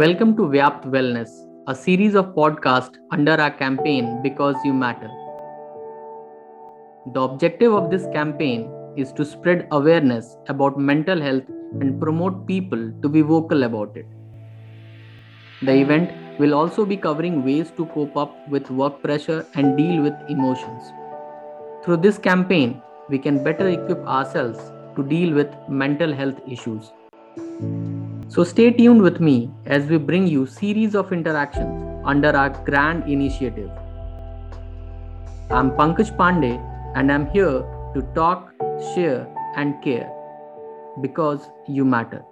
Welcome to Vyapt Wellness, a series of podcasts under our campaign Because You Matter. The objective of this campaign is to spread awareness about mental health and promote people to be vocal about it. The event will also be covering ways to cope up with work pressure and deal with emotions. Through this campaign, we can better equip ourselves to deal with mental health issues. So stay tuned with me as we bring you series of interactions under our grand initiative. I'm Pankaj Pandey and I'm here to talk, share and care because you matter.